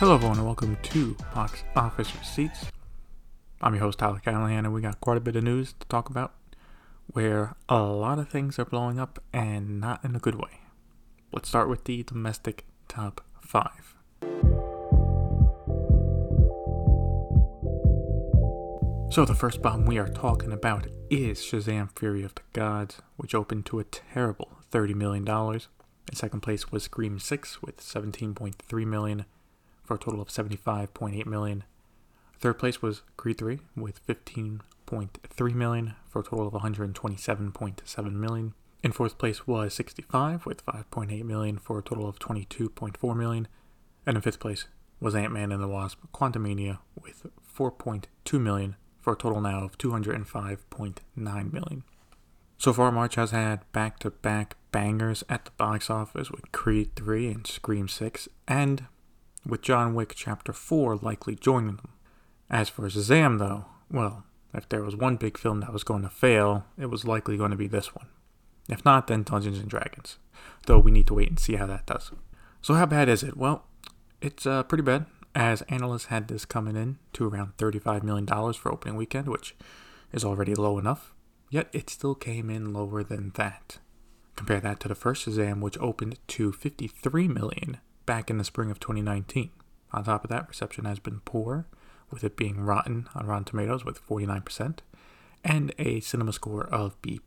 Hello, everyone, and welcome to Box Office Receipts. I'm your host, Tyler Callahan, and we got quite a bit of news to talk about where a lot of things are blowing up and not in a good way. Let's start with the domestic top five. So, the first bomb we are talking about is Shazam Fury of the Gods, which opened to a terrible $30 million. In second place was Scream 6 with 17.3 million for a total of 75.8 million. Third place was Creed 3 with 15.3 million for a total of 127.7 million. In fourth place was 65 with 5.8 million for a total of 22.4 million. And in fifth place was Ant-Man and the Wasp Quantumania with 4.2 million for a total now of 205.9 million. So far, March has had back to back bangers at the box office with Creed 3 and Scream 6, and with John Wick Chapter 4 likely joining them. As for Shazam, though, well, if there was one big film that was going to fail, it was likely going to be this one. If not, then Dungeons and Dragons. Though we need to wait and see how that does. So, how bad is it? Well, it's uh, pretty bad, as analysts had this coming in to around $35 million for opening weekend, which is already low enough. Yet it still came in lower than that. Compare that to the first Shazam, which opened to 53 million back in the spring of 2019. On top of that, reception has been poor, with it being rotten on Rotten Tomatoes with 49%, and a cinema score of B+.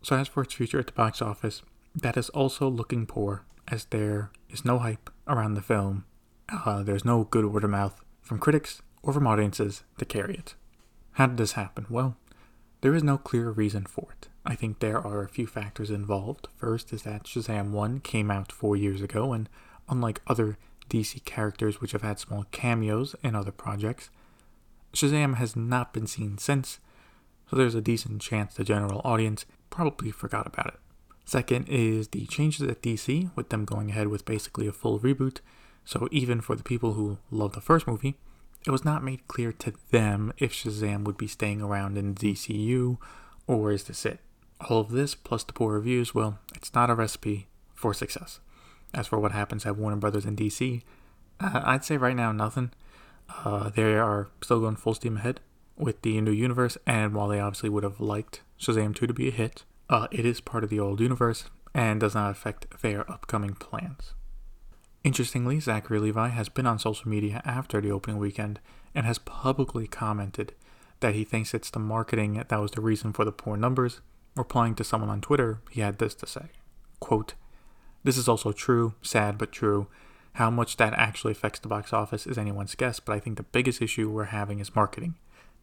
So as for its future at the box office, that is also looking poor, as there is no hype around the film. Uh, there's no good word of mouth from critics or from audiences to carry it. How did this happen? Well, there is no clear reason for it. I think there are a few factors involved. First is that Shazam 1 came out four years ago, and unlike other DC characters which have had small cameos in other projects, Shazam has not been seen since, so there's a decent chance the general audience probably forgot about it. Second is the changes at DC, with them going ahead with basically a full reboot, so even for the people who love the first movie, it was not made clear to them if Shazam would be staying around in DCU or is this it. All of this, plus the poor reviews, well, it's not a recipe for success. As for what happens at Warner Brothers in DC, uh, I'd say right now nothing. Uh, they are still going full steam ahead with the new universe, and while they obviously would have liked Shazam 2 to be a hit, uh, it is part of the old universe and does not affect their upcoming plans. Interestingly, Zachary Levi has been on social media after the opening weekend and has publicly commented that he thinks it's the marketing that was the reason for the poor numbers. Replying to someone on Twitter, he had this to say quote, This is also true, sad but true. How much that actually affects the box office is anyone's guess, but I think the biggest issue we're having is marketing.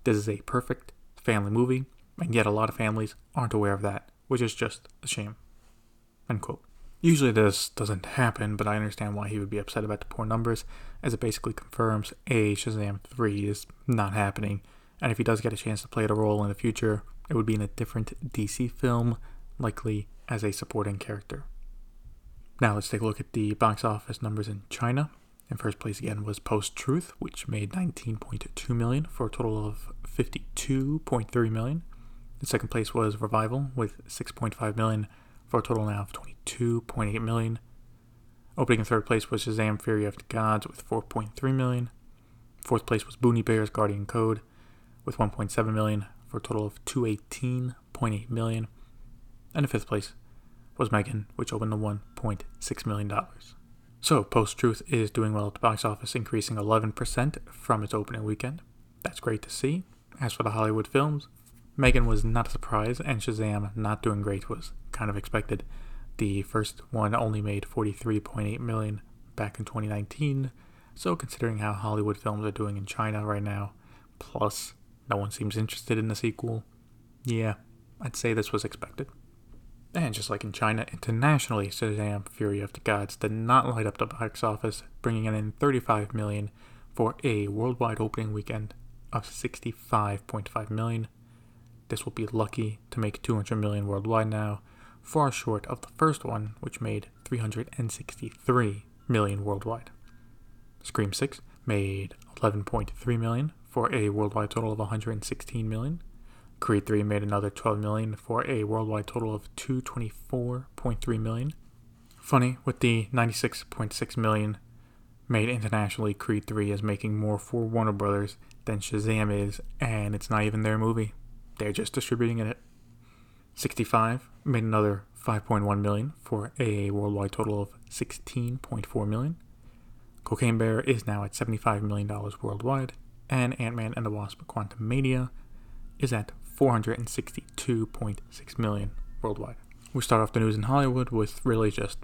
This is a perfect family movie, and yet a lot of families aren't aware of that, which is just a shame. Usually this doesn't happen, but I understand why he would be upset about the poor numbers, as it basically confirms A, Shazam 3 is not happening, and if he does get a chance to play the role in the future, it would be in a different DC film, likely as a supporting character. Now let's take a look at the box office numbers in China. In first place again was Post Truth, which made 19.2 million for a total of 52.3 million. In second place was Revival with 6.5 million for a total now of 22.8 million. Opening in third place was Shazam Fury of the Gods with 4.3 million. Fourth place was Boonie Bears Guardian Code with 1.7 million for a total of 218.8 million. And in fifth place was M3GAN, which opened to 1.6 million dollars. So, Post Truth is doing well at the box office, increasing 11% from its opening weekend. That's great to see. As for the Hollywood films, M3GAN was not a surprise, and Shazam not doing great was kind of expected. The first one only made 43.8 million back in 2019. So considering how Hollywood films are doing in China right now, plus no one seems interested in the sequel, yeah, I'd say this was expected. And just like in China, internationally, Shazam Fury of the Gods did not light up the box office, bringing in 35 million for a worldwide opening weekend of 65.5 million. This will be lucky to make 200 million worldwide now, far short of the first one, which made 363 million worldwide. Scream 6 made 11.3 million for a worldwide total of 116 million. Creed 3 made another 12 million for a worldwide total of 224.3 million. Funny, with the 96.6 million made internationally, Creed 3 is making more for Warner Brothers than Shazam is, and it's not even their movie. They're just distributing it. 65 made another 5.1 million for a worldwide total of 16.4 million. Cocaine Bear is now at $75 million worldwide, and Ant Man and the Wasp Quantumania is at 462.6 million worldwide. We start off the news in Hollywood with really just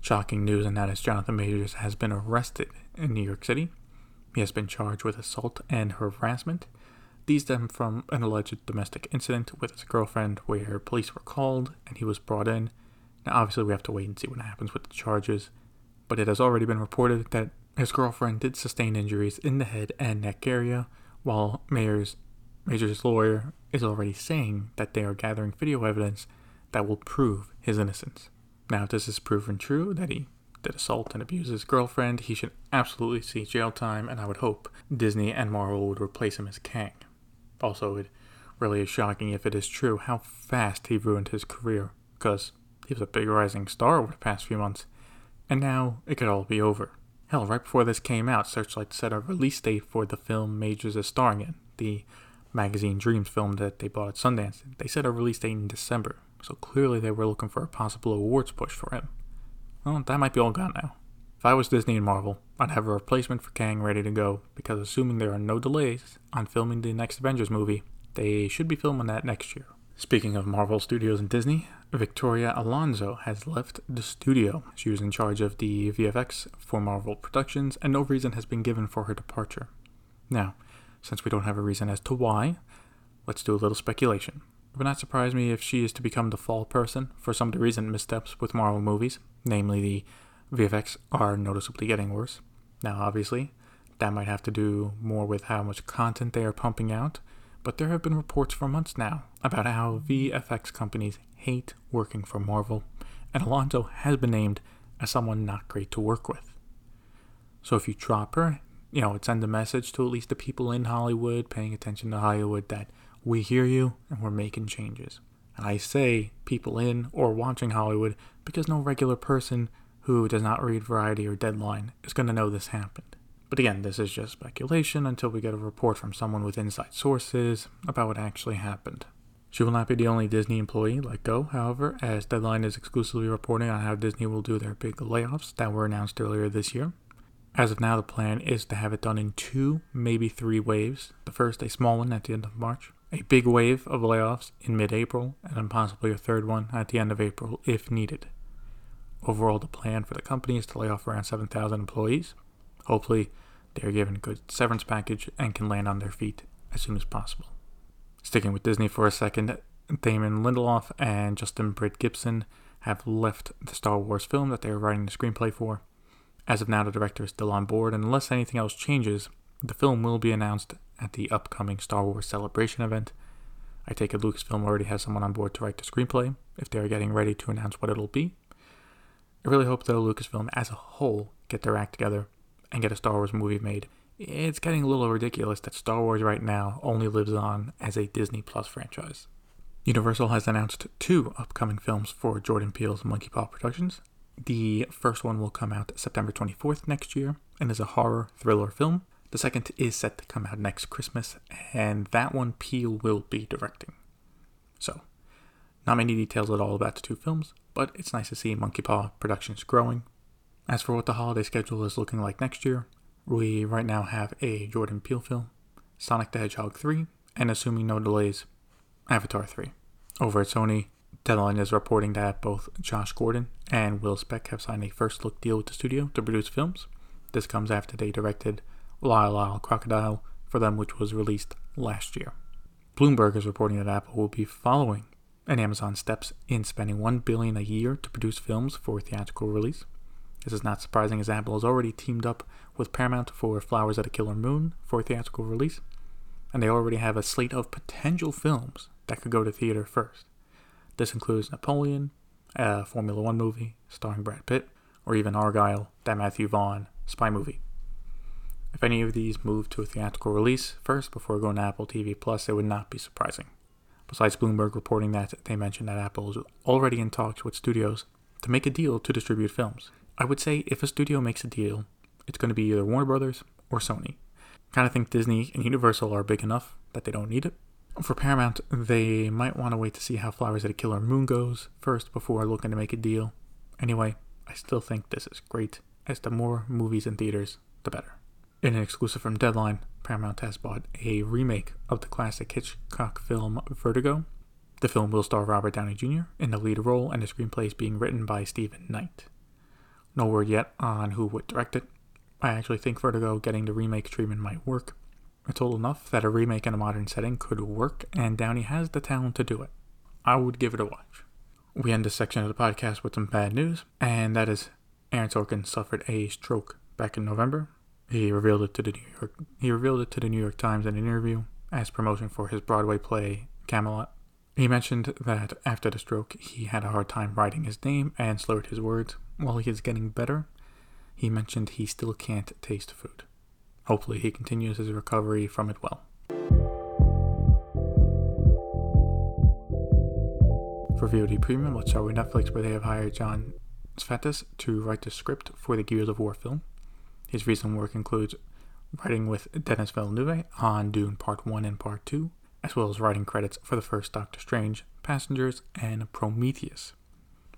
shocking news, and that is Jonathan Majors has been arrested in New York City. He has been charged with assault and harassment. These stem from an alleged domestic incident with his girlfriend where police were called and he was brought in. Now, obviously, we have to wait and see what happens with the charges, but it has already been reported that his girlfriend did sustain injuries in the head and neck area, while Mayor's Major's lawyer is already saying that they are gathering video evidence that will prove his innocence. Now, if this is proven true, that he did assault and abuse his girlfriend, he should absolutely see jail time, and I would hope Disney and Marvel would replace him as Kang. Also, it really is shocking if it is true how fast he ruined his career, because he was a big rising star over the past few months, and now it could all be over. Hell, right before this came out, Searchlight set a release date for the film Majors is starring in, the magazine Dreams film that they bought at Sundance. They set a release date in December, so clearly they were looking for a possible awards push for him. Well, that might be all gone now. If I was Disney and Marvel, I'd have a replacement for Kang ready to go, because assuming there are no delays on filming the next Avengers movie, they should be filming that next year. Speaking of Marvel Studios and Disney, Victoria Alonso has left the studio. She was in charge of the VFX for Marvel Productions, and no reason has been given for her departure. Now, since we don't have a reason as to why, let's do a little speculation. It would not surprise me if she is to become the fall person for some of the recent missteps with Marvel movies, namely the VFX are noticeably getting worse. Now, obviously, that might have to do more with how much content they are pumping out, but there have been reports for months now about how VFX companies hate working for Marvel, and Alonso has been named as someone not great to work with. So if you drop her, you know, it a message to at least the people in Hollywood paying attention to Hollywood that we hear you and we're making changes. And I say people in or watching Hollywood because no regular person who does not read Variety or Deadline is going to know this happened. But again, this is just speculation until we get a report from someone with inside sources about what actually happened. She will not be the only Disney employee let go, however, as Deadline is exclusively reporting on how Disney will do their big layoffs that were announced earlier this year. As of now, the plan is to have it done in two, maybe three waves. The first, a small one at the end of March, a big wave of layoffs in mid April, and then possibly a third one at the end of April if needed. Overall, the plan for the company is to lay off around 7,000 employees. Hopefully, they are given a good severance package and can land on their feet as soon as possible. Sticking with Disney for a second, Damon Lindelof and Justin Britt Gibson have left the Star Wars film that they are writing the screenplay for. As of now, the director is still on board, and unless anything else changes, the film will be announced at the upcoming Star Wars Celebration event. I take it Lucasfilm already has someone on board to write the screenplay, if they are getting ready to announce what it'll be. I really hope, though, Lucasfilm as a whole get their act together and get a Star Wars movie made. It's getting a little ridiculous that Star Wars right now only lives on as a Disney Plus franchise. Universal has announced two upcoming films for Jordan Peele's Monkey Paw Productions. The first one will come out September 24th next year and is a horror thriller film. The second is set to come out next Christmas, and that one Peele will be directing. So, not many details at all about the two films, but it's nice to see Monkey Paw Productions growing. As for what the holiday schedule is looking like next year, we right now have a Jordan Peele film, Sonic the Hedgehog 3, and assuming no delays, Avatar 3. Over at Sony, Deadline is reporting that both Josh Gordon and Will Speck have signed a first look deal with the studio to produce films. This comes after they directed Lyle Lyle Crocodile for them, which was released last year. Bloomberg is reporting that Apple will be following and Amazon steps in spending 1 billion a year to produce films for theatrical release. This is not surprising as Apple has already teamed up with Paramount for Flowers at a Killer Moon for theatrical release, and they already have a slate of potential films that could go to theater first. This includes Napoleon, a Formula One movie starring Brad Pitt, or even Argylle, that Matthew Vaughn spy movie. If any of these move to a theatrical release first before going to Apple TV Plus, it would not be surprising besides Bloomberg reporting that they mentioned that Apple is already in talks with studios to make a deal to distribute films. I would say if a studio makes a deal it's going to be either Warner Brothers or Sony. Kind of think Disney and Universal are big enough that they don't need it. For Paramount, they might want to wait to see how Flowers at a Killer Moon goes first before looking to make a deal. Anyway, I still think this is great, as the more movies in theaters, the better. In an exclusive from Deadline, Paramount has bought a remake of the classic Hitchcock film Vertigo. The film will star Robert Downey Jr. in the lead role, and the screenplay is being written by Steven Knight. No word yet on who would direct it. I actually think Vertigo getting the remake treatment might work. It's old enough that a remake in a modern setting could work, and Downey has the talent to do it. I would give it a watch. We end this section of the podcast with some bad news, and that is Aaron Sorkin suffered a stroke back in November. He revealed it to the New York he revealed it to the New York Times in an interview as promotion for his Broadway play Camelot. He mentioned that after the stroke he had a hard time writing his name and slurred his words. While he is getting better, he mentioned he still can't taste food. Hopefully he continues his recovery from it well. For VOD Premium, let's with Netflix, where they have hired Jon Spaihts to write the script for the Gears of War film. His recent work includes writing with Denis Villeneuve on Dune Part 1 and Part 2, as well as writing credits for the first Doctor Strange, Passengers, and Prometheus.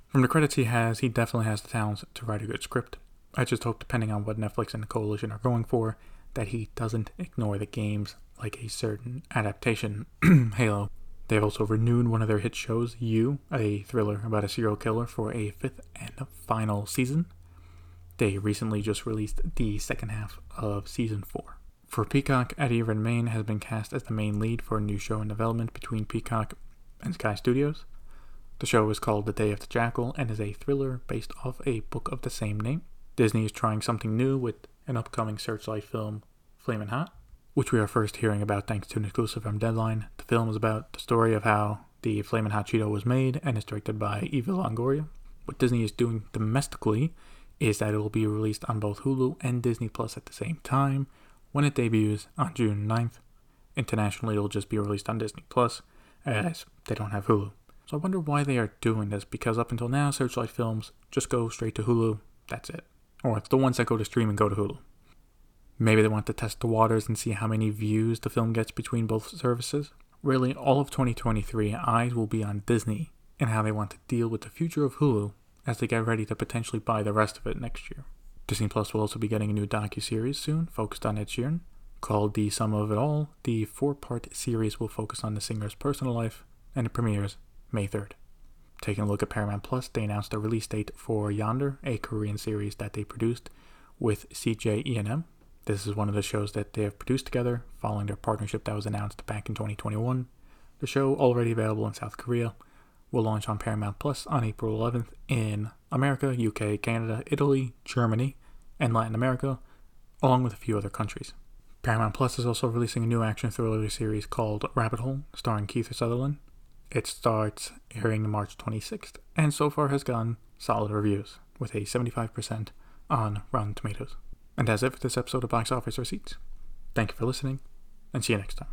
From the credits he has, he definitely has the talents to write a good script. I just hope, depending on what Netflix and the Coalition are going for, that he doesn't ignore the games like a certain adaptation, Halo. They have also renewed one of their hit shows, You, a thriller about a serial killer, for a fifth and final season. They recently just released the second half of season 4. For Peacock, Eddie Redmayne has been cast as the main lead for a new show in development between Peacock and Sky Studios. The show is called The Day of the Jackal and is a thriller based off a book of the same name. Disney is trying something new with an upcoming Searchlight film, Flamin' Hot, which we are first hearing about thanks to an exclusive from Deadline. The film is about the story of how the Flamin' Hot Cheeto was made and is directed by Eva Longoria. What Disney is doing domestically is that it will be released on both Hulu and Disney Plus at the same time when it debuts on June 9th. Internationally, it'll just be released on Disney Plus as they don't have Hulu. So I wonder why they are doing this because up until now, Searchlight films just go straight to Hulu. That's it. Or it's the ones that go to stream and go to Hulu. Maybe they want to test the waters and see how many views the film gets between both services. Really, all of 2023, eyes will be on Disney and how they want to deal with the future of Hulu as they get ready to potentially buy the rest of it next year. Disney Plus will also be getting a new docu-series soon focused on Ed Sheeran. Called The Sum of It All, the four-part series will focus on the singer's personal life and it premieres May 3rd. Taking a look at Paramount Plus, they announced a release date for Yonder, a Korean series that they produced with CJ ENM. This is one of the shows that they have produced together following their partnership that was announced back in 2021. The show, already available in South Korea, will launch on Paramount Plus on April 11th in America, UK, Canada, Italy, Germany, and Latin America, along with a few other countries. Paramount Plus is also releasing a new action thriller series called Rabbit Hole, starring Kiefer Sutherland. It starts airing March 26th, and so far has gotten solid reviews, with a 75% on Rotten Tomatoes. And it for this episode of Box Office Receipts. Thank you for listening, and see you next time.